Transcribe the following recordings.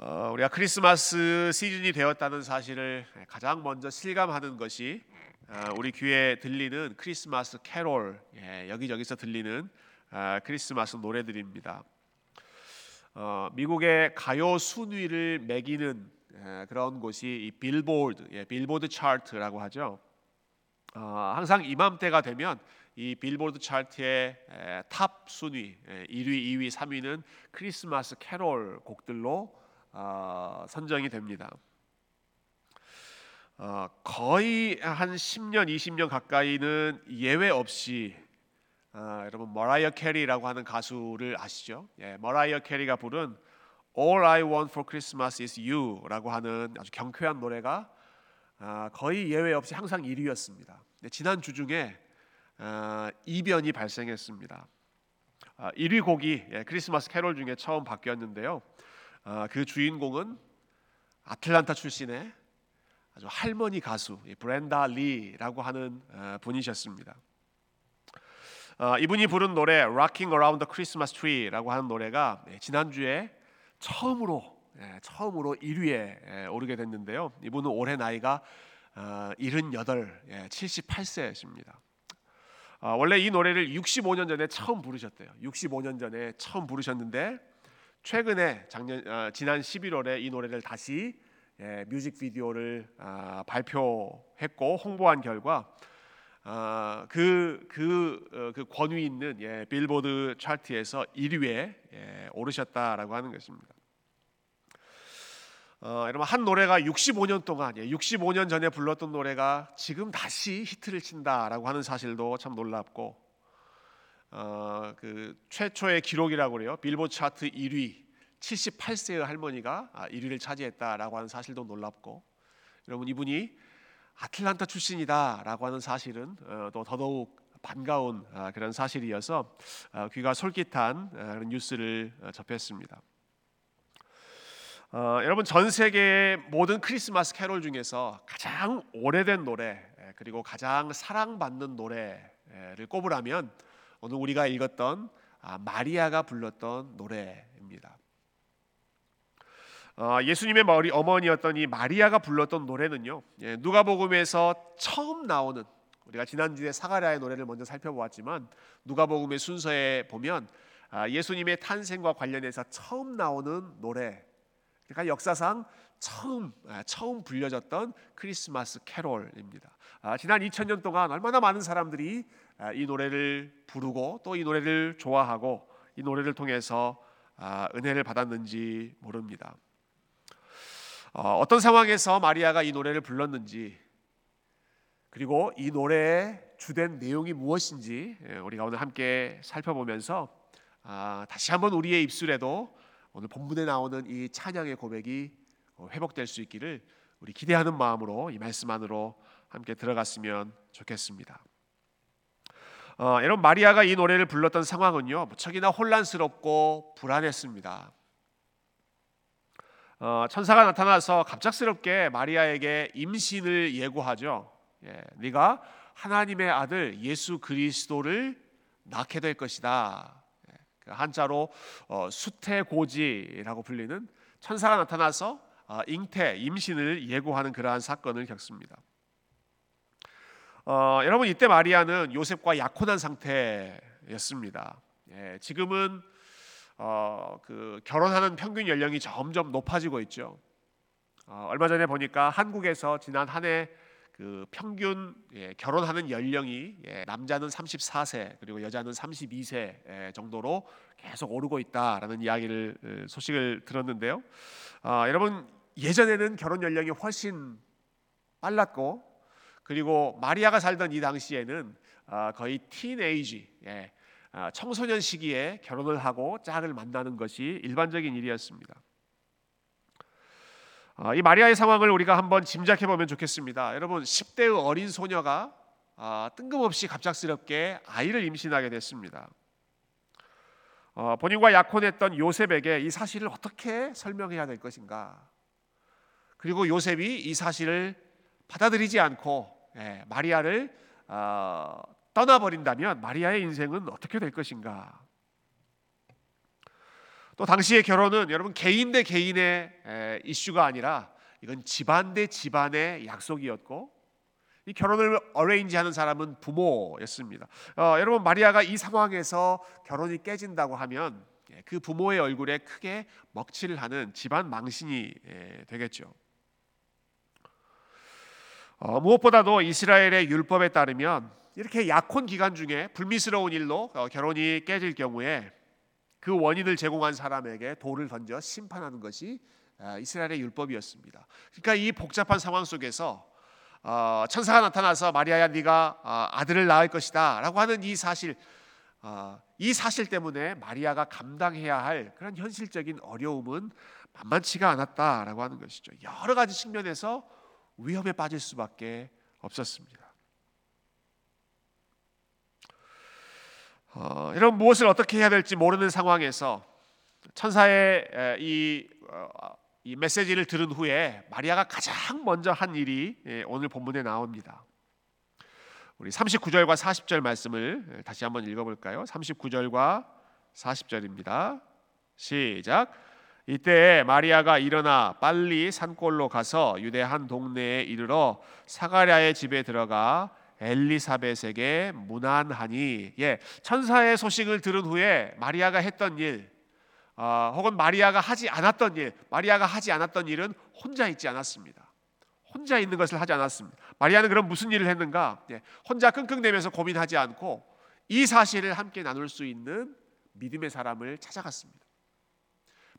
어, 우리가 크리스마스 시즌이 되었다는 사실을 가장 먼저 실감하는 것이 어, 우리 귀에 들리는 크리스마스 캐롤 예, 여기저기서 들리는 어, 크리스마스 노래들입니다. 어, 미국의 가요 순위를 매기는 예, 그런 곳이 이 빌보드 예, 빌보드 차트라고 하죠. 어, 항상 이맘때가 되면 이 빌보드 차트의 에, 탑 순위 에, 1위, 2위, 3위는 크리스마스 캐롤 곡들로 어, 선정이 됩니다. 어, 거의 한 10년, 20년 가까이는 예외 없이 어, 여러분 머라이어 캐리라고 하는 가수를 아시죠? 예, 머라이어 캐리가 부른 All I Want for Christmas is You라고 하는 아주 경쾌한 노래가 어, 거의 예외 없이 항상 1위였습니다. 지난 주 중에 어, 이변이 발생했습니다. 1위 아, 곡이 예, 크리스마스 캐롤 중에 처음 바뀌었는데요. 아, 그 주인공은 아틀란타 출신의 아주 할머니 가수 브렌다 리라고 하는 어, 분이셨습니다. 어, 이분이 부른 노래 Rocking Around the Christmas Tree라고 하는 노래가 예, 지난주에 처음으로 예, 처음으로 1위에 예, 오르게 됐는데요. 이분은 올해 나이가 78, 78세십니다. 원래 이 노래를 65년 전에 처음 부르셨대요. 65년 전에 처음 부르셨는데 최근에 작년 어, 지난 11월에 이 노래를 다시 예, 뮤직비디오를 아, 발표했고 홍보한 결과 아, 그그 그, 어, 그 권위 있는 예, 빌보드 차트에서 1위에 예, 오르셨다라고 하는 것입니다. 어, 여러분 한 노래가 65년 동안 65년 예, 전에 불렀던 노래가 지금 다시 히트를 친다라고 하는 사실도 참 놀랍고 어, 그 최초의 기록이라고 그래요. 빌보드 차트 1위 78세의 할머니가 1위를 아, 차지했다라고 하는 사실도 놀랍고 여러분 이분이 아틀란타 출신이다라고 하는 사실은 어, 또 더더욱 반가운 아, 그런 사실이어서 아, 귀가 솔깃한 그런 뉴스를 어, 접했습니다. 어, 여러분 전 세계의 모든 크리스마스 캐롤 중에서 가장 오래된 노래 그리고 가장 사랑받는 노래를 꼽으라면 오늘 우리가 읽었던 아, 마리아가 불렀던 노래입니다. 어, 예수님의 머리 어머니였던 이 마리아가 불렀던 노래는요. 예, 누가복음에서 처음 나오는 우리가 지난주에 사가랴의 노래를 먼저 살펴보았지만 누가복음의 순서에 보면 아, 예수님의 탄생과 관련해서 처음 나오는 노래. 그러니까 역사상 처음 아, 처음 불려졌던 크리스마스 캐롤입니다. 지난 2000년 동안 얼마나 많은 사람들이 아, 이 노래를 부르고 또 이 노래를 좋아하고 이 노래를 통해서 아, 은혜를 받았는지 모릅니다. 어, 어떤 상황에서 마리아가 이 노래를 불렀는지 그리고 이 노래의 주된 내용이 무엇인지 예, 우리가 오늘 함께 살펴보면서 아, 다시 한번 우리의 입술에도 오늘 본문에 나오는 이 찬양의 고백이 어, 회복될 수 있기를 우리 기대하는 마음으로 이 말씀 안으로 함께 들어갔으면 좋겠습니다. 어, 여러분 마리아가 이 노래를 불렀던 상황은요 무척이나 혼란스럽고 불안했습니다. 어, 천사가 나타나서 갑작스럽게 마리아에게 임신을 예고하죠. 예, 네가 하나님의 아들 예수 그리스도를 낳게 될 것이다. 예, 그 한자로 어, 수태고지라고 불리는 천사가 나타나서 어, 잉태 임신을 예고하는 그러한 사건을 겪습니다. 어, 여러분 이때 마리아는 요셉과 약혼한 상태였습니다. 예, 지금은 어, 그 결혼하는 평균 연령이 점점 높아지고 있죠. 어, 얼마 전에 보니까 한국에서 지난 한해 그 평균 예, 결혼하는 연령이 예, 남자는 34세 그리고 여자는 32세 예, 정도로 계속 오르고 있다라는 이야기를 소식을 들었는데요. 어, 여러분 예전에는 결혼 연령이 훨씬 빨랐고 그리고 마리아가 살던 이 당시에는 어, 거의 티네이지 예, 어, 청소년 시기에 결혼을 하고 짝을 만나는 것이 일반적인 일이었습니다. 어, 이 마리아의 상황을 우리가 한번 짐작해 보면 좋겠습니다. 여러분 10대의 어린 소녀가 뜬금없이 갑작스럽게 아이를 임신하게 됐습니다. 본인과 약혼했던 요셉에게 이 사실을 어떻게 설명해야 될 것인가? 그리고 요셉이 이 사실을 받아들이지 않고 예, 마리아를 어, 떠나버린다면 마리아의 인생은 어떻게 될 것인가? 또 당시의 결혼은 여러분 개인 대 개인의 이슈가 아니라 이건 집안 대 집안의 약속이었고 이 결혼을 어레인지하는 사람은 부모였습니다. 어, 여러분 마리아가 이 상황에서 결혼이 깨진다고 하면 예, 그 부모의 얼굴에 크게 먹칠을 하는 집안 망신이 예, 되겠죠. 어, 무엇보다도 이스라엘의 율법에 따르면 이렇게 약혼 기간 중에 불미스러운 일로 어, 결혼이 깨질 경우에 그 원인을 제공한 사람에게 돌을 던져 심판하는 것이 아, 이스라엘의 율법이었습니다. 그러니까 이 복잡한 상황 속에서 어, 천사가 나타나서 마리아야 네가 아, 아들을 낳을 것이다라고 하는 이 사실 이 사실 때문에 마리아가 감당해야 할 그런 현실적인 어려움은 만만치가 않았다라고 하는 것이죠. 여러 가지 측면에서 위험에 빠질 수밖에 없었습니다. 어, 이런 무엇을 어떻게 해야 될지 모르는 상황에서 천사의 이, 어, 이 메시지를 들은 후에 마리아가 가장 먼저 한 일이 예, 오늘 본문에 나옵니다. 우리 39절과 40절 말씀을 다시 한번 읽어볼까요? 39절과 40절입니다. 시작. 이때 마리아가 일어나 빨리 산골로 가서 유대 한 동네에 이르러 사가랴의 집에 들어가 엘리사벳에게 문안하니 예 천사의 소식을 들은 후에 마리아가 했던 일 어, 혹은 마리아가 하지 않았던 일 마리아가 하지 않았던 일은 혼자 있지 않았습니다. 혼자 있는 것을 하지 않았습니다. 마리아는 그럼 무슨 일을 했는가? 예, 혼자 끙끙대면서 고민하지 않고 이 사실을 함께 나눌 수 있는 믿음의 사람을 찾아갔습니다.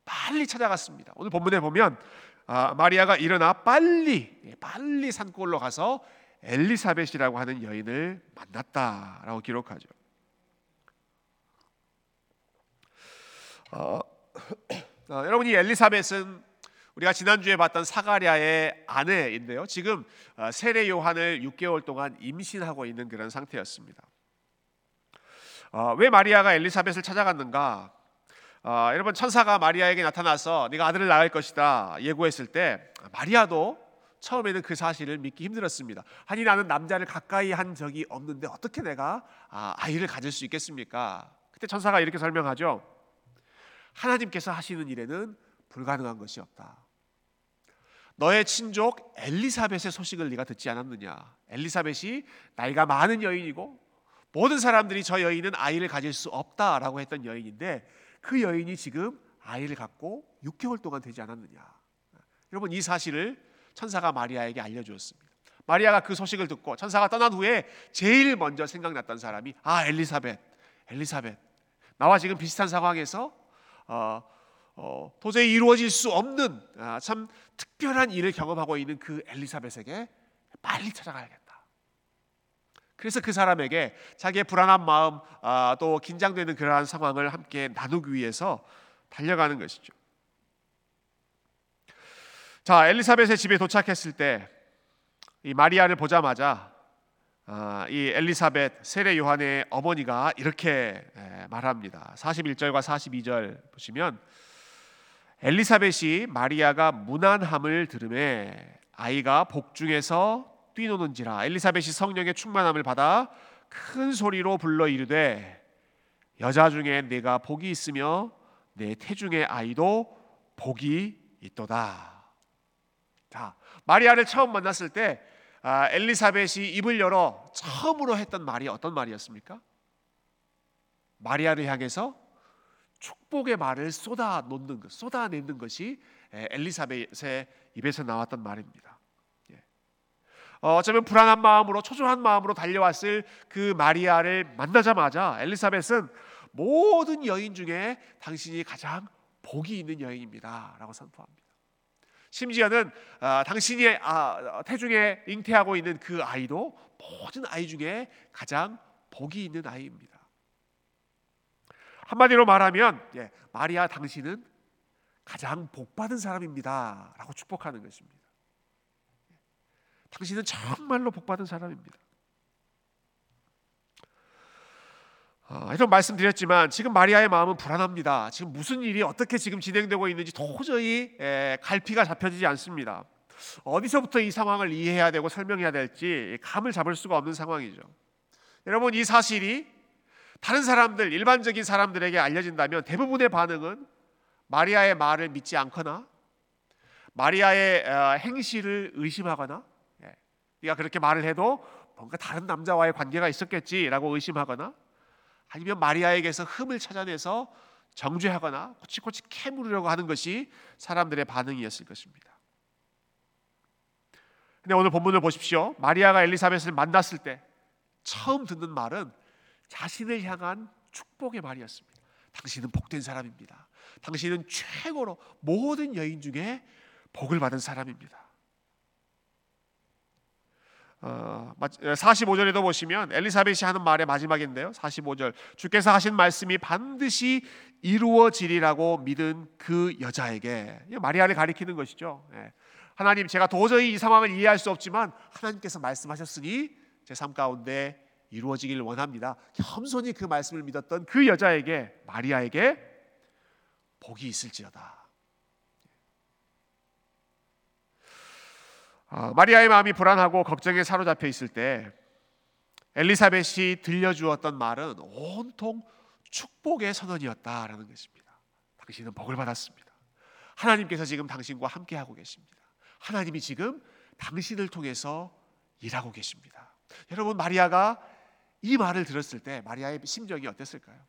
빨리 찾아갔습니다. 오늘 본문에 보면 아, 마리아가 일어나 빨리 예, 빨리 산골로 가서 엘리사벳이라고 하는 여인을 만났다라고 기록하죠. 어, 어, 여러분 이 엘리사벳은 우리가 지난주에 봤던 사가랴의 아내인데요. 지금 어, 세례 요한을 6개월 동안 임신하고 있는 그런 상태였습니다. 어, 왜 마리아가 엘리사벳을 찾아갔는가? 어, 여러분 천사가 마리아에게 나타나서 네가 아들을 낳을 것이다 예고했을 때 마리아도 처음에는 그 사실을 믿기 힘들었습니다. 아니 나는 남자를 가까이 한 적이 없는데 어떻게 내가 아, 아이를 가질 수 있겠습니까? 그때 천사가 이렇게 설명하죠. 하나님께서 하시는 일에는 불가능한 것이 없다. 너의 친족 엘리사벳의 소식을 네가 듣지 않았느냐? 엘리사벳이 나이가 많은 여인이고 모든 사람들이 저 여인은 아이를 가질 수 없다라고 했던 여인인데 그 여인이 지금 아이를 갖고 6개월 동안 되지 않았느냐. 여러분 이 사실을 천사가 마리아에게 알려주었습니다. 마리아가 그 소식을 듣고 천사가 떠난 후에 제일 먼저 생각났던 사람이 아 엘리사벳, 엘리사벳. 나와 지금 비슷한 상황에서 어, 어, 도저히 이루어질 수 없는 아, 참 특별한 일을 경험하고 있는 그 엘리사벳에게 빨리 찾아가야겠다. 그래서 그 사람에게 자기의 불안한 마음 아, 또 긴장되는 그러한 상황을 함께 나누기 위해서 달려가는 것이죠. 자 엘리사벳의 집에 도착했을 때 이 마리아를 보자마자 아, 이 엘리사벳 세례 요한의 어머니가 이렇게 말합니다. 41절과 42절 보시면 엘리사벳이 마리아가 무난함을 들음에 아이가 복중에서 뛰노는지라 엘리사벳이 성령의 충만함을 받아 큰 소리로 불러 이르되 여자 중에 내가 복이 있으며 내 태중의 아이도 복이 있도다. 자, 마리아를 처음 만났을 때 아, 엘리사벳이 입을 열어 처음으로 했던 말이 어떤 말이었습니까? 마리아를 향해서 축복의 말을 쏟아 놓는 것, 쏟아내는 것이 엘리사벳의 입에서 나왔던 말입니다. 어, 어쩌면 불안한 마음으로 초조한 마음으로 달려왔을 그 마리아를 만나자마자 엘리사벳은 모든 여인 중에 당신이 가장 복이 있는 여인입니다라고 선포합니다. 심지어는 어, 당신이 아, 태중에 잉태하고 있는 그 아이도 모든 아이 중에 가장 복이 있는 아이입니다. 한마디로 말하면 예, 마리아 당신은 가장 복 받은 사람입니다라고 축복하는 것입니다. 당신은 정말로 복 받은 사람입니다. 아, 이런 말씀드렸지만 지금 마리아의 마음은 불안합니다. 지금 무슨 일이 어떻게 지금 진행되고 있는지 도저히 에, 갈피가 잡혀지지 않습니다. 어디서부터 이 상황을 이해해야 되고 설명해야 될지 감을 잡을 수가 없는 상황이죠. 여러분 이 사실이 다른 사람들 일반적인 사람들에게 알려진다면 대부분의 반응은 마리아의 말을 믿지 않거나 마리아의 어, 행실을 의심하거나 예, 네가 그렇게 말을 해도 뭔가 다른 남자와의 관계가 있었겠지라고 의심하거나 아니면 마리아에게서 흠을 찾아내서 정죄하거나 코치코치 캐물으려고 하는 것이 사람들의 반응이었을 것입니다. 근데 오늘 본문을 보십시오. 마리아가 엘리사벳을 만났을 때 처음 듣는 말은 자신을 향한 축복의 말이었습니다. 당신은 복된 사람입니다. 당신은 최고로 모든 여인 중에 복을 받은 사람입니다. 어, 45절에도 보시면 엘리사벳이 하는 말의 마지막인데요. 45절 주께서 하신 말씀이 반드시 이루어지리라고 믿은 그 여자에게 마리아를 가리키는 것이죠. 예. 하나님 제가 도저히 이 상황을 이해할 수 없지만 하나님께서 말씀하셨으니 제 삶 가운데 이루어지기를 원합니다. 겸손히 그 말씀을 믿었던 그 여자에게 마리아에게 복이 있을지어다. 마리아의 마음이 불안하고 걱정에 사로잡혀 있을 때 엘리사벳이 들려주었던 말은 온통 축복의 선언이었다라는 것입니다. 당신은 복을 받았습니다. 하나님께서 지금 당신과 함께 하고 계십니다. 하나님이 지금 당신을 통해서 일하고 계십니다. 여러분 마리아가 이 말을 들었을 때 마리아의 심정이 어땠을까요?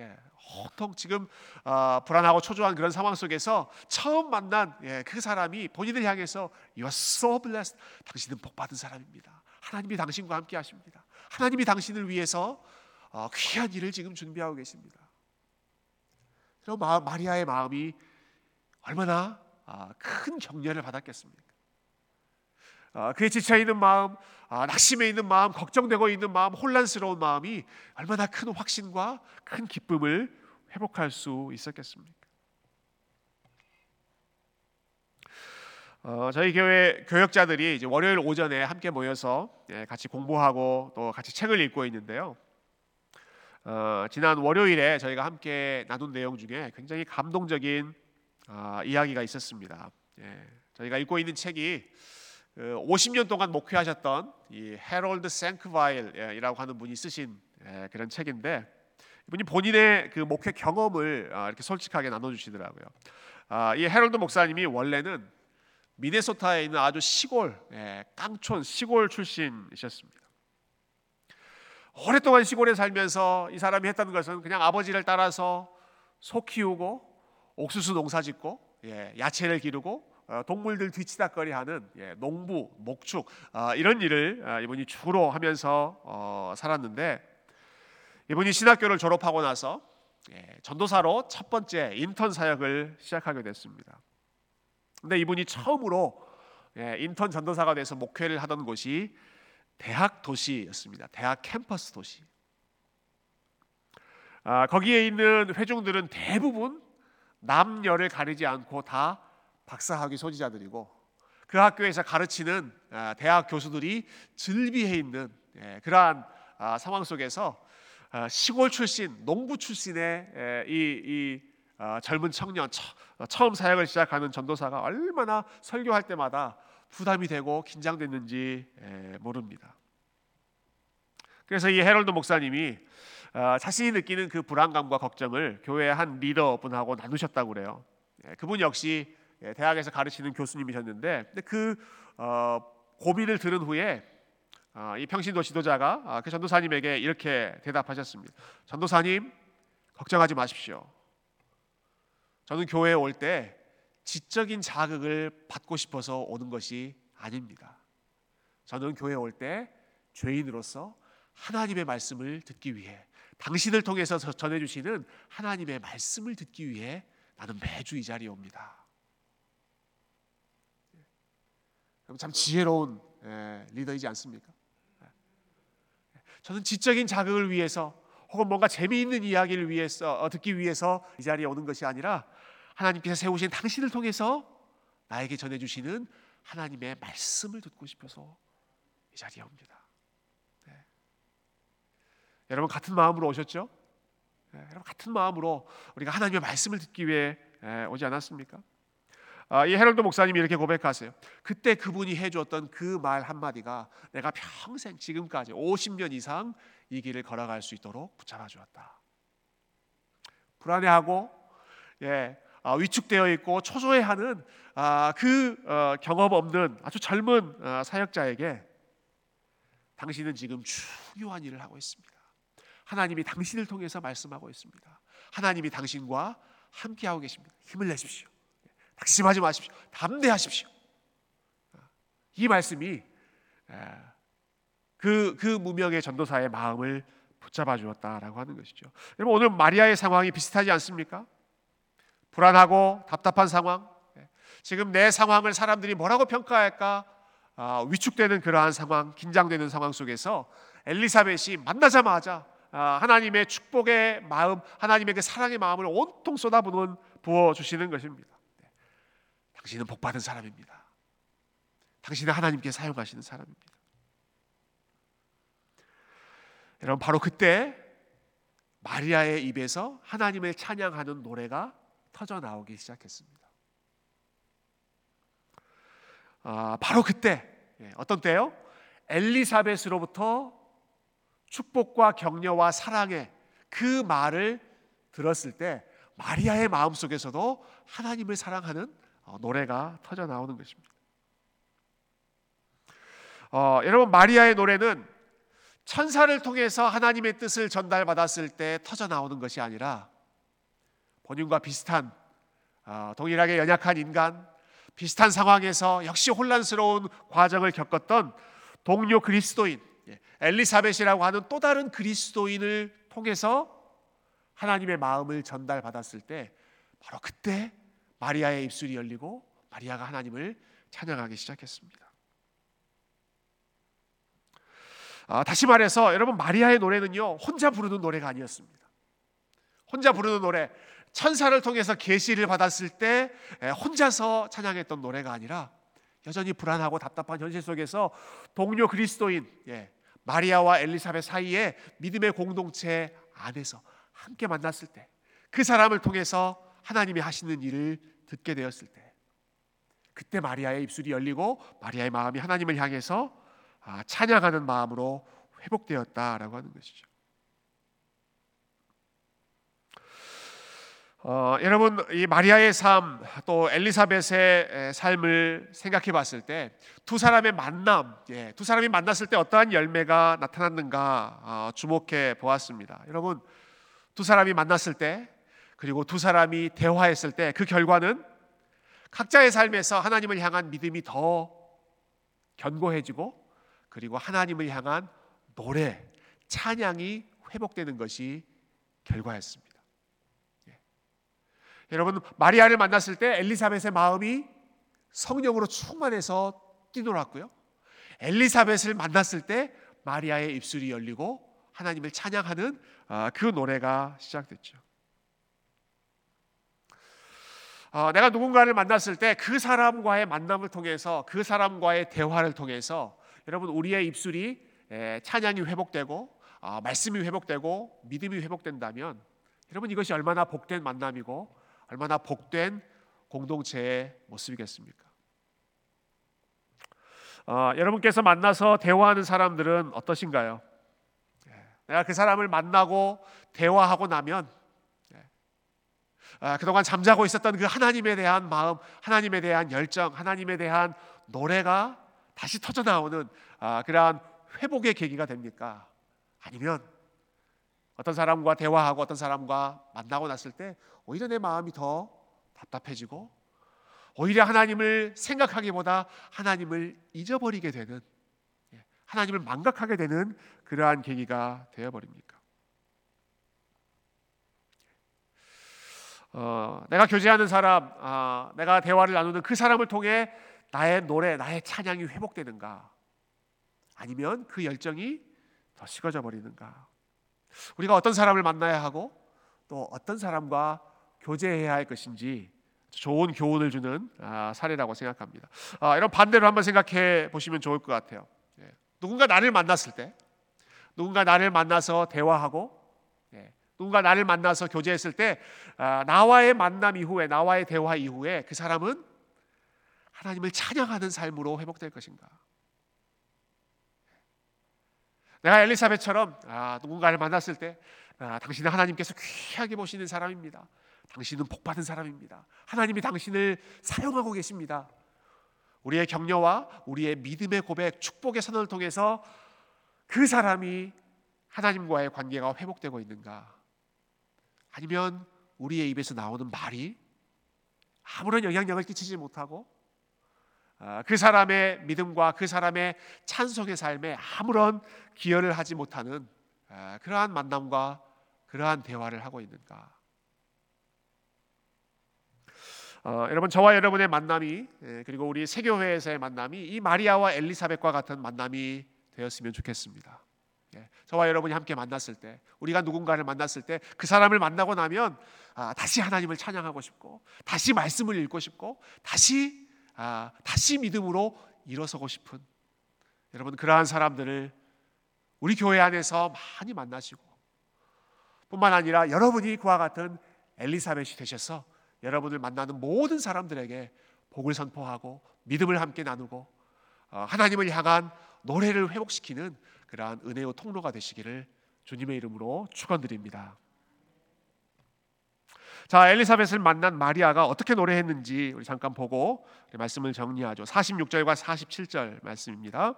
예, 온통 지금 어, 불안하고 초조한 그런 상황 속에서 처음 만난 예, 그 사람이 본인을 향해서 You are so blessed. 당신은 복 받은 사람입니다. 하나님이 당신과 함께 하십니다. 하나님이 당신을 위해서 어, 귀한 일을 지금 준비하고 계십니다. 그럼 마리아의 마음이 얼마나 아, 큰 격려를 받았겠습니까? 아, 그의 지쳐 있는 마음, 아, 낙심해 있는 마음, 걱정되고 있는 마음, 혼란스러운 마음이 얼마나 큰 확신과 큰 기쁨을 회복할 수 있었겠습니까? 어, 저희 교회 교역자들이 이제 월요일 오전에 함께 모여서 예, 같이 공부하고 또 같이 책을 읽고 있는데요. 어, 지난 월요일에 저희가 함께 나눈 내용 중에 굉장히 감동적인 어, 이야기가 있었습니다. 예, 저희가 읽고 있는 책이 50년 그 동안 목회하셨던 이 헤럴드 생크바일이라고 하는 분이 쓰신 예, 그런 책인데 이분이 본인의 그 목회 경험을 아, 이렇게 솔직하게 나눠주시더라고요. 아, 이 헤럴드 목사님이 원래는 미네소타에 있는 아주 시골 예, 깡촌 시골 출신이셨습니다. 오랫동안 시골에 살면서 이 사람이 했던 것은 그냥 아버지를 따라서 소 키우고 옥수수 농사 짓고 예, 야채를 기르고 어, 동물들 뒤치다거리하는 예, 농부, 목축 어, 이런 일을 어, 이분이 주로 하면서 살았는데 이분이 신학교를 졸업하고 나서 예, 전도사로 첫 번째 인턴 사역을 시작하게 됐습니다. 근데 이분이 처음으로 예, 인턴 전도사가 돼서 목회를 하던 곳이 대학 도시였습니다. 대학 캠퍼스 도시. 아, 거기에 있는 회중들은 대부분 남녀를 가리지 않고 다 박사학위 소지자들이고 그 학교에서 가르치는 아, 대학 교수들이 즐비해 있는 예, 그러한 아, 상황 속에서 아, 시골 출신, 농부 출신의 이, 이 젊은 청년 처음 사역을 시작하는 전도사가 얼마나 설교할 때마다 부담이 되고 긴장됐는지 모릅니다. 그래서 이 헤럴드 목사님이 자신이 느끼는 그 불안감과 걱정을 교회 한 리더분하고 나누셨다고 그래요. 예, 그분 역시 예, 대학에서 가르치는 교수님이셨는데 그 어, 고민을 들은 후에 어, 이 평신도 지도자가 아, 그 전도사님에게 이렇게 대답하셨습니다. 전도사님 걱정하지 마십시오. 저는 교회에 올 때 지적인 자극을 받고 싶어서 오는 것이 아닙니다. 저는 교회에 올 때 죄인으로서 하나님의 말씀을 듣기 위해 당신을 통해서 전해주시는 하나님의 말씀을 듣기 위해 나는 매주 이 자리에 옵니다. 참 지혜로운 예, 리더이지 않습니까? 예. 저는 지적인 자극을 위해서 혹은 뭔가 재미있는 이야기를 위해서 어, 듣기 위해서 이 자리에 오는 것이 아니라 하나님께서 세우신 당신을 통해서 나에게 전해주시는 하나님의 말씀을 듣고 싶어서 이 자리에 옵니다. 네. 여러분 같은 마음으로 오셨죠? 네, 여러분 같은 마음으로 우리가 하나님의 말씀을 듣기 위해 예, 오지 않았습니까? 아, 이 헤럴드 목사님이 이렇게 고백하세요. 그때 그분이 해주었던 그 말 한마디가 내가 평생 지금까지 50년 이상 이 길을 걸어갈 수 있도록 붙잡아 주었다. 불안해하고 예, 아, 위축되어 있고 초조해하는 아, 그 어, 경험 없는 아주 젊은 어, 사역자에게 당신은 지금 중요한 일을 하고 있습니다. 하나님이 당신을 통해서 말씀하고 있습니다. 하나님이 당신과 함께하고 계십니다. 힘을 내십시오. 낙심하지 마십시오. 담대하십시오. 이 말씀이 그, 그 무명의 전도사의 마음을 붙잡아 주었다라고 하는 것이죠. 여러분 오늘 마리아의 상황이 비슷하지 않습니까? 불안하고 답답한 상황. 지금 내 상황을 사람들이 뭐라고 평가할까? 아, 위축되는 그러한 상황, 긴장되는 상황 속에서 엘리사벳이 만나자마자 아, 하나님의 축복의 마음, 하나님의 그 사랑의 마음을 온통 쏟아부는 부어 주시는 것입니다. 네. 당신은 복 받은 사람입니다. 당신은 하나님께 사용하시는 사람입니다. 여러분 바로 그때 마리아의 입에서 하나님을 찬양하는 노래가 터져 나오기 시작했습니다. 아, 바로 그때 예, 어떤 때요? 엘리사벳으로부터 축복과 격려와 사랑의 그 말을 들었을 때 마리아의 마음 속에서도 하나님을 사랑하는 어, 노래가 터져 나오는 것입니다. 어, 여러분 마리아의 노래는 천사를 통해서 하나님의 뜻을 전달받았을 때 터져 나오는 것이 아니라 본인과 비슷한 어, 동일하게 연약한 인간, 비슷한 상황에서 역시 혼란스러운 과정을 겪었던 동료 그리스도인 예, 엘리사벳이라고 하는 또 다른 그리스도인을 통해서 하나님의 마음을 전달받았을 때 바로 그때 마리아의 입술이 열리고 마리아가 하나님을 찬양하기 시작했습니다. 아, 다시 말해서 여러분 마리아의 노래는요 혼자 부르는 노래가 아니었습니다. 혼자 부르는 노래 천사를 통해서 계시를 받았을 때 혼자서 찬양했던 노래가 아니라 여전히 불안하고 답답한 현실 속에서 동료 그리스도인 예, 마리아와 엘리사벳 사이에 믿음의 공동체 안에서 함께 만났을 때 그 사람을 통해서 하나님이 하시는 일을 듣게 되었을 때 그때 마리아의 입술이 열리고 마리아의 마음이 하나님을 향해서 아, 찬양하는 마음으로 회복되었다라고 하는 것이죠. 어, 여러분 이 마리아의 삶 또 엘리사벳의 삶을 생각해 봤을 때 두 사람의 만남, 예, 두 사람이 만났을 때 어떠한 열매가 나타났는가 어, 주목해 보았습니다. 여러분 두 사람이 만났을 때 그리고 두 사람이 대화했을 때 그 결과는 각자의 삶에서 하나님을 향한 믿음이 더 견고해지고 그리고 하나님을 향한 노래, 찬양이 회복되는 것이 결과였습니다. 예. 여러분 마리아를 만났을 때 엘리사벳의 마음이 성령으로 충만해서 뛰놀았고요. 엘리사벳을 만났을 때 마리아의 입술이 열리고 하나님을 찬양하는 아, 그 노래가 시작됐죠. 어, 내가 누군가를 만났을 때 그 사람과의 만남을 통해서 그 사람과의 대화를 통해서 여러분 우리의 입술이 찬양이 회복되고 아, 말씀이 회복되고 믿음이 회복된다면 여러분 이것이 얼마나 복된 만남이고 얼마나 복된 공동체의 모습이겠습니까? 어, 여러분께서 만나서 대화하는 사람들은 어떠신가요? 예, 내가 그 사람을 만나고 대화하고 나면 예, 아, 그동안 잠자고 있었던 그 하나님에 대한 마음, 하나님에 대한 열정, 하나님에 대한 노래가 다시 터져 나오는 아, 그러한 회복의 계기가 됩니까? 아니면 어떤 사람과 대화하고 어떤 사람과 만나고 났을 때 오히려 내 마음이 더 답답해지고 오히려 하나님을 생각하기보다 하나님을 잊어버리게 되는 예, 하나님을 망각하게 되는 그러한 계기가 되어 버립니까? 어, 내가 교제하는 사람, 아, 내가 대화를 나누는 그 사람을 통해 나의 노래, 나의 찬양이 회복되는가? 아니면 그 열정이 더 식어져 버리는가? 우리가 어떤 사람을 만나야 하고 또 어떤 사람과 교제해야 할 것인지 좋은 교훈을 주는 아, 사례라고 생각합니다. 아, 이런 반대로 한번 생각해 보시면 좋을 것 같아요. 예. 누군가 나를 만났을 때, 누군가 나를 만나서 대화하고, 예. 누군가 나를 만나서 교제했을 때, 아, 나와의 만남 이후에, 나와의 대화 이후에 그 사람은 하나님을 찬양하는 삶으로 회복될 것인가? 내가 엘리사벳처럼 아, 누군가를 만났을 때 아, 당신은 하나님께서 귀하게 보시는 사람입니다. 당신은 복 받은 사람입니다. 하나님이 당신을 사용하고 계십니다. 우리의 격려와 우리의 믿음의 고백, 축복의 선언을 통해서 그 사람이 하나님과의 관계가 회복되고 있는가? 아니면 우리의 입에서 나오는 말이 아무런 영향력을 끼치지 못하고 아, 그 사람의 믿음과 그 사람의 찬송의 삶에 아무런 기여를 하지 못하는 아, 그러한 만남과 그러한 대화를 하고 있는가? 어, 여러분 저와 여러분의 만남이 예, 그리고 우리 세교회에서의 만남이 이 마리아와 엘리사벳과 같은 만남이 되었으면 좋겠습니다. 예, 저와 여러분이 함께 만났을 때, 우리가 누군가를 만났을 때 그 사람을 만나고 나면 아, 다시 하나님을 찬양하고 싶고, 다시 말씀을 읽고 싶고, 다시 아, 다시 믿음으로 일어서고 싶은 여러분 그러한 사람들을 우리 교회 안에서 많이 만나시고, 뿐만 아니라 여러분이 그와 같은 엘리사벳이 되셔서 여러분을 만나는 모든 사람들에게 복을 선포하고 믿음을 함께 나누고 어, 하나님을 향한 노래를 회복시키는 그러한 은혜의 통로가 되시기를 주님의 이름으로 축원드립니다. 자, 엘리사벳을 만난 마리아가 어떻게 노래했는지 우리 잠깐 보고 우리 말씀을 정리하죠. 46절과 47절 말씀입니다.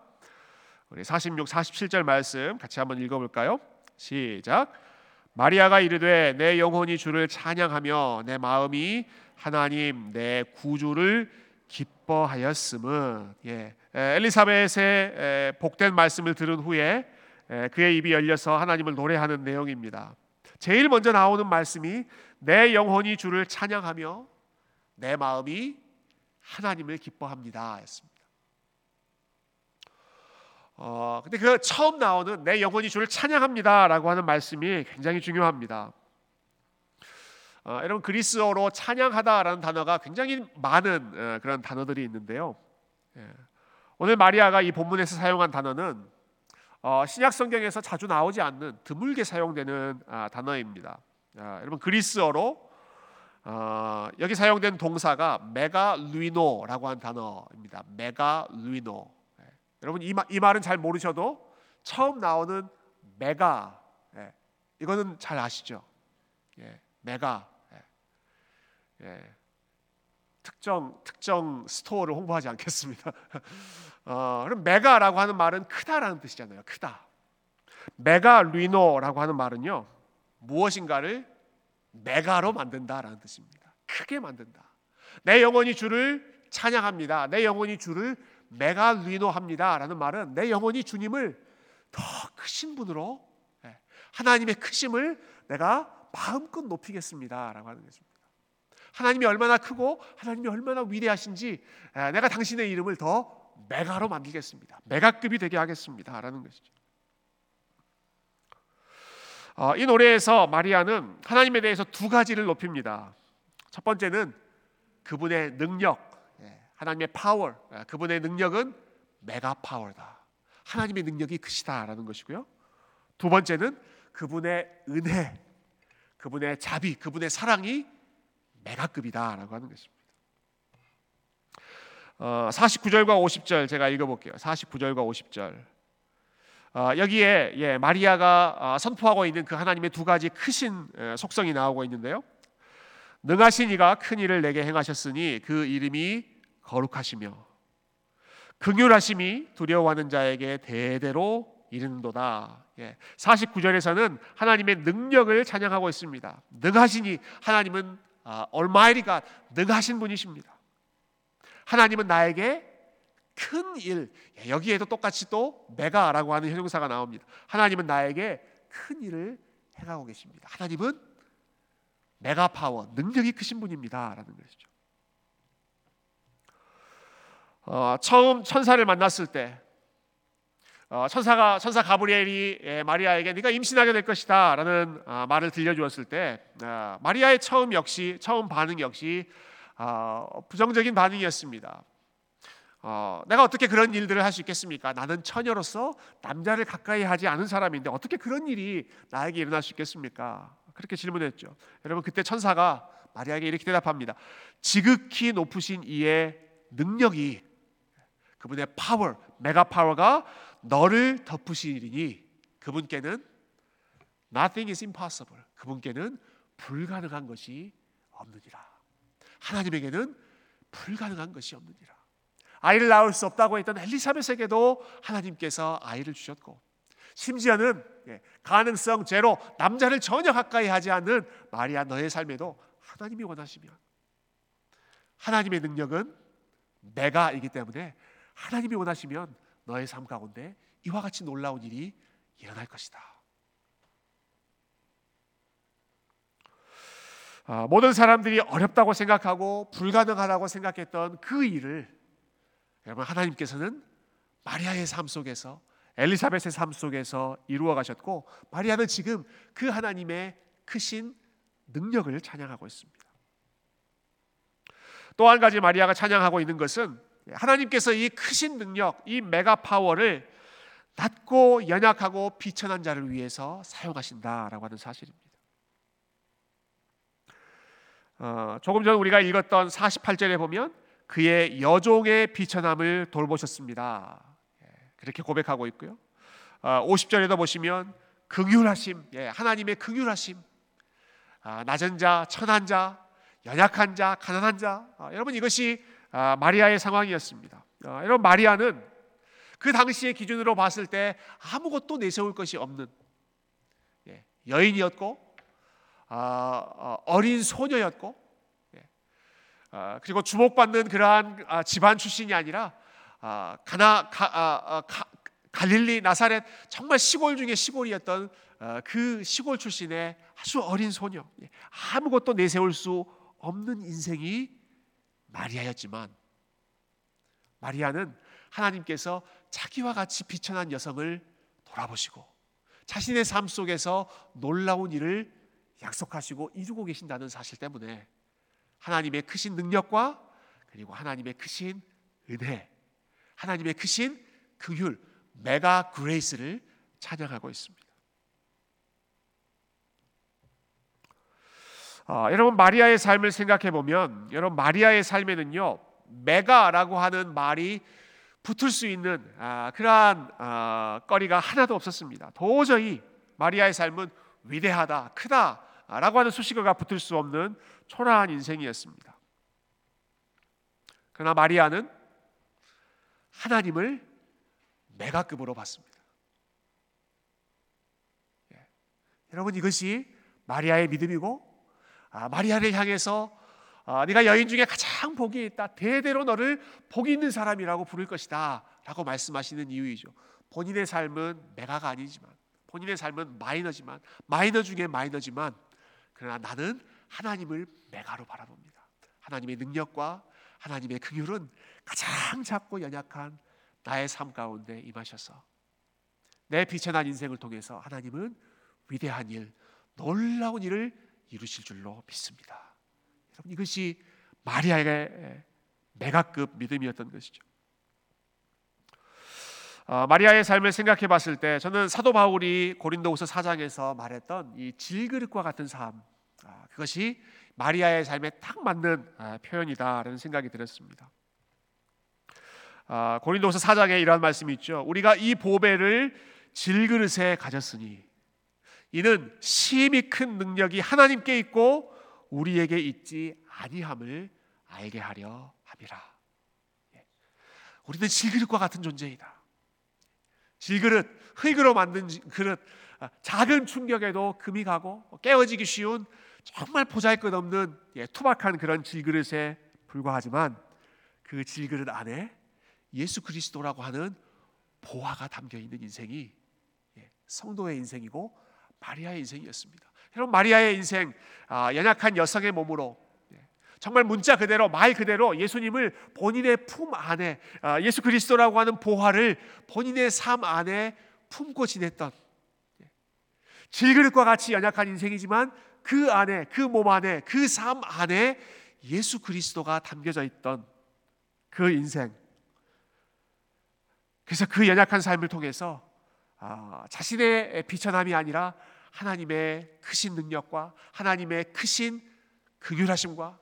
우리 46, 47절 말씀 같이 한번 읽어 볼까요? 시작. 마리아가 이르되 내 영혼이 주를 찬양하며 내 마음이 하나님 내 구주를 기뻐하였음은 예. 엘리사벳의 복된 말씀을 들은 후에 그의 입이 열려서 하나님을 노래하는 내용입니다. 제일 먼저 나오는 말씀이 내 영혼이 주를 찬양하며 내 마음이 하나님을 기뻐합니다였습니다. 어, 근데 그 처음 나오는 내 영혼이 주를 찬양합니다라고 하는 말씀이 굉장히 중요합니다. 어, 여러분 그리스어로 찬양하다라는 단어가 굉장히 많은 어, 그런 단어들이 있는데요. 예. 오늘 마리아가 이 본문에서 사용한 단어는 어, 신약 성경에서 자주 나오지 않는 드물게 사용되는 아, 단어입니다. 아, 여러분 그리스어로 어, 여기 사용된 동사가 μεγαλύνω라고 한 단어입니다. μεγαλύνω. 예. 여러분 이, 마, 이 말은 잘 모르셔도 처음 나오는 메가 예. 이거는 잘 아시죠? 예. 메가 예. 특정 특정 스토어를 홍보하지 않겠습니다. 어, 그럼 메가라고 하는 말은 크다라는 뜻이잖아요. 크다. μεγαλύνω라고 하는 말은요 무엇인가를 메가로 만든다라는 뜻입니다. 크게 만든다. 내 영혼이 주를 찬양합니다. 내 영혼이 주를 메가 리노합니다라는 말은 내 영혼이 주님을 더 크신 분으로 예, 하나님의 크심을 내가 마음껏 높이겠습니다라고 하는 것입니다. 하나님이 얼마나 크고 하나님이 얼마나 위대하신지 내가 당신의 이름을 더 메가로 만들겠습니다. 메가급이 되게 하겠습니다라는 것이죠. 어, 이 노래에서 마리아는 하나님에 대해서 두 가지를 높입니다. 첫 번째는 그분의 능력, 예, 하나님의 파워, 예, 그분의 능력은 메가 파워다. 하나님의 능력이 크시다라는 것이고요. 두 번째는 그분의 은혜, 그분의 자비, 그분의 사랑이 메가급이다라고 하는 것입니다. 어, 49절과 50절 제가 읽어볼게요. 49절과 50절. 어, 여기에 예, 마리아가 어, 선포하고 있는 그 하나님의 두 가지 크신 예, 속성이 나오고 있는데요. 능하신 이가 큰 일을 내게 행하셨으니 그 이름이 거룩하시며 긍휼하심이 두려워하는 자에게 대대로 이르는도다. 예, 49절에서는 하나님의 능력을 찬양하고 있습니다. 능하시니 하나님은 아, Almighty God 능하신 분이십니다. 하나님은 나에게 큰 일, 예, 여기에도 똑같이 또 메가라고 하는 형용사가 나옵니다. 하나님은 나에게 큰 일을 행하고 계십니다. 하나님은 메가 파워, 능력이 크신 분입니다라는 것이죠. 어, 처음 천사를 만났을 때 어, 천사가 천사 가브리엘이 예, 마리아에게 네가 임신하게 될 것이다라는 어, 말을 들려주었을 때 어, 마리아의 처음 역시 처음 반응 역시 어, 부정적인 반응이었습니다. 어, 내가 어떻게 그런 일들을 할 수 있겠습니까? 나는 처녀로서 남자를 가까이 하지 않은 사람인데 어떻게 그런 일이 나에게 일어날 수 있겠습니까? 그렇게 질문했죠. 여러분 그때 천사가 마리아에게 이렇게 대답합니다. 지극히 높으신 이의 능력이 그분의 파워, 메가 파워가 너를 덮으시리니 그분께는 nothing is impossible. 그분께는 불가능한 것이 없느니라. 하나님에게는 불가능한 것이 없느니라. 아이를 낳을 수 없다고 했던 엘리사벳에게도 하나님께서 아이를 주셨고 심지어는 예, 가능성 제로 남자를 전혀 가까이 하지 않는 마리아 너의 삶에도 하나님이 원하시면 하나님의 능력은 내가이기 때문에 하나님이 원하시면 너의 삶 가운데 이와 같이 놀라운 일이 일어날 것이다. 아, 모든 사람들이 어렵다고 생각하고 불가능하다고 생각했던 그 일을 여러분 하나님께서는 마리아의 삶 속에서 엘리사벳의 삶 속에서 이루어 가셨고 마리아는 지금 그 하나님의 크신 능력을 찬양하고 있습니다. 또 한 가지 마리아가 찬양하고 있는 것은 하나님께서 이 크신 능력, 이 메가 파워를 낮고 연약하고 비천한 자를 위해서 사용하신다라고 하는 사실입니다. 어, 조금 전 우리가 읽었던 48절에 보면 그의 여종의 비천함을 돌보셨습니다. 예, 그렇게 고백하고 있고요. 어, 50절에도 보시면 긍휼하심, 예, 하나님의 긍휼하심, 아, 낮은 자, 천한 자, 연약한 자, 가난한 자. 아, 여러분 이것이 아, 마리아의 상황이었습니다. 아, 여러분 마리아는 그 당시의 기준으로 봤을 때 아무것도 내세울 것이 없는 예, 여인이었고 아, 어, 어린 소녀였고 예, 그리고 주목받는 그러한 집안 출신이 아니라 가나 가, 갈릴리 나사렛 정말 시골 중에 시골이었던 어, 그 시골 출신의 아주 어린 소녀. 예, 아무것도 내세울 수 없는 인생이 마리아였지만 마리아는 하나님께서 자기와 같이 비천한 여성을 돌아보시고 자신의 삶 속에서 놀라운 일을 약속하시고 이루고 계신다는 사실 때문에 하나님의 크신 능력과 그리고 하나님의 크신 은혜, 하나님의 크신 긍휼, 메가 그레이스를 찬양하고 있습니다. 어, 여러분 마리아의 삶을 생각해 보면 여러분 마리아의 삶에는요 메가라고 하는 말이 붙을 수 있는 아, 그러한 아, 거리가 하나도 없었습니다. 도저히 마리아의 삶은 위대하다, 크다 라고 하는 수식어가 붙을 수 없는 초라한 인생이었습니다. 그러나 마리아는 하나님을 메가급으로 봤습니다. 예. 여러분 이것이 마리아의 믿음이고 아, 마리아를 향해서 아, 네가 여인 중에 가장 복이 있다. 대대로 너를 복이 있는 사람이라고 부를 것이다. 라고 말씀하시는 이유이죠. 본인의 삶은 메가가 아니지만 본인의 삶은 마이너지만 마이너 중에 마이너지만 그러나 나는 하나님을 메가로 바라봅니다. 하나님의 능력과 하나님의 긍휼은 가장 작고 연약한 나의 삶 가운데 임하셔서 내 비천한 인생을 통해서 하나님은 위대한 일, 놀라운 일을 이루실 줄로 믿습니다. 여러분 이것이 마리아의 메가급 믿음이었던 것이죠. 어, 마리아의 삶을 생각해 봤을 때 저는 사도 바울이 고린도후서 4장에서 말했던 이 질그릇과 같은 삶 아, 그것이 마리아의 삶에 딱 맞는 아, 표현이다라는 생각이 들었습니다. 아, 고린도후서 4장에 이러한 말씀이 있죠. 우리가 이 보배를 질그릇에 가졌으니 이는 심히 큰 능력이 하나님께 있고 우리에게 있지 아니함을 알게 하려 함이라. 예. 우리는 질그릇과 같은 존재이다. 질그릇, 흙으로 만든 그릇, 아, 작은 충격에도 금이 가고 깨어지기 쉬운 정말 보잘것없는 예, 투박한 그런 질그릇에 불과하지만 그 질그릇 안에 예수 그리스도라고 하는 보화가 담겨 있는 인생이 예, 성도의 인생이고 마리아의 인생이었습니다. 여러분 마리아의 인생 아, 연약한 여성의 몸으로 예, 정말 문자 그대로 말 그대로 예수님을 본인의 품 안에 아, 예수 그리스도라고 하는 보화를 본인의 삶 안에 품고 지냈던 예, 질그릇과 같이 연약한 인생이지만 그 안에 그 몸 안에 그 삶 안에 예수 그리스도가 담겨져 있던 그 인생. 그래서 그 연약한 삶을 통해서 아, 자신의 비천함이 아니라 하나님의 크신 능력과 하나님의 크신 긍휼하심과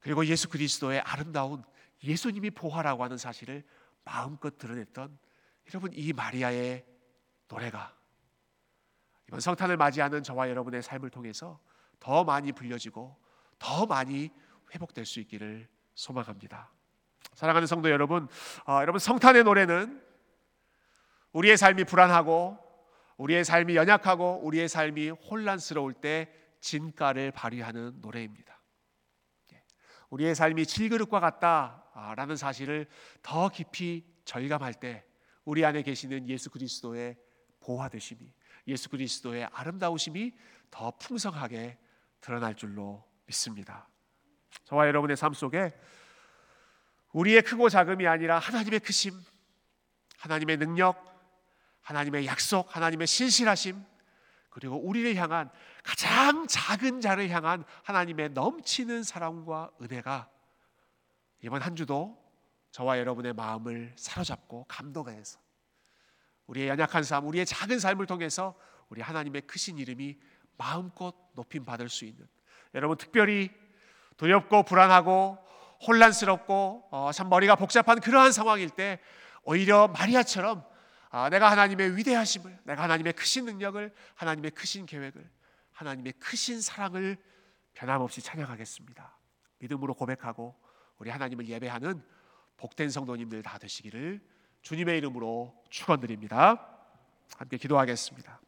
그리고 예수 그리스도의 아름다운 예수님이 보화라고 하는 사실을 마음껏 드러냈던 여러분 이 마리아의 노래가 이번 성탄을 맞이하는 저와 여러분의 삶을 통해서 더 많이 불려지고 더 많이 회복될 수 있기를 소망합니다. 사랑하는 성도 여러분, 어, 여러분 성탄의 노래는 우리의 삶이 불안하고 우리의 삶이 연약하고 우리의 삶이 혼란스러울 때 진가를 발휘하는 노래입니다. 예. 우리의 삶이 질그릇과 같다라는 사실을 더 깊이 절감할 때 우리 안에 계시는 예수 그리스도의 보화 되심이 예수 그리스도의 아름다우심이 더 풍성하게 드러날 줄로 믿습니다. 저와 여러분의 삶 속에 우리의 크고 작음이 아니라 하나님의 크심, 하나님의 능력, 하나님의 약속, 하나님의 신실하심, 그리고 우리를 향한 가장 작은 자를 향한 하나님의 넘치는 사랑과 은혜가 이번 한 주도 저와 여러분의 마음을 사로잡고 감동해서 우리의 연약한 삶, 우리의 작은 삶을 통해서 우리 하나님의 크신 이름이 마음껏 높임 받을 수 있는 여러분 특별히 두렵고 불안하고 혼란스럽고 어, 참 머리가 복잡한 그러한 상황일 때 오히려 마리아처럼 아, 내가 하나님의 위대하심을, 내가 하나님의 크신 능력을, 하나님의 크신 계획을, 하나님의 크신 사랑을 변함없이 찬양하겠습니다. 믿음으로 고백하고 우리 하나님을 예배하는 복된 성도님들 다 되시기를 주님의 이름으로 축원드립니다. 함께 기도하겠습니다.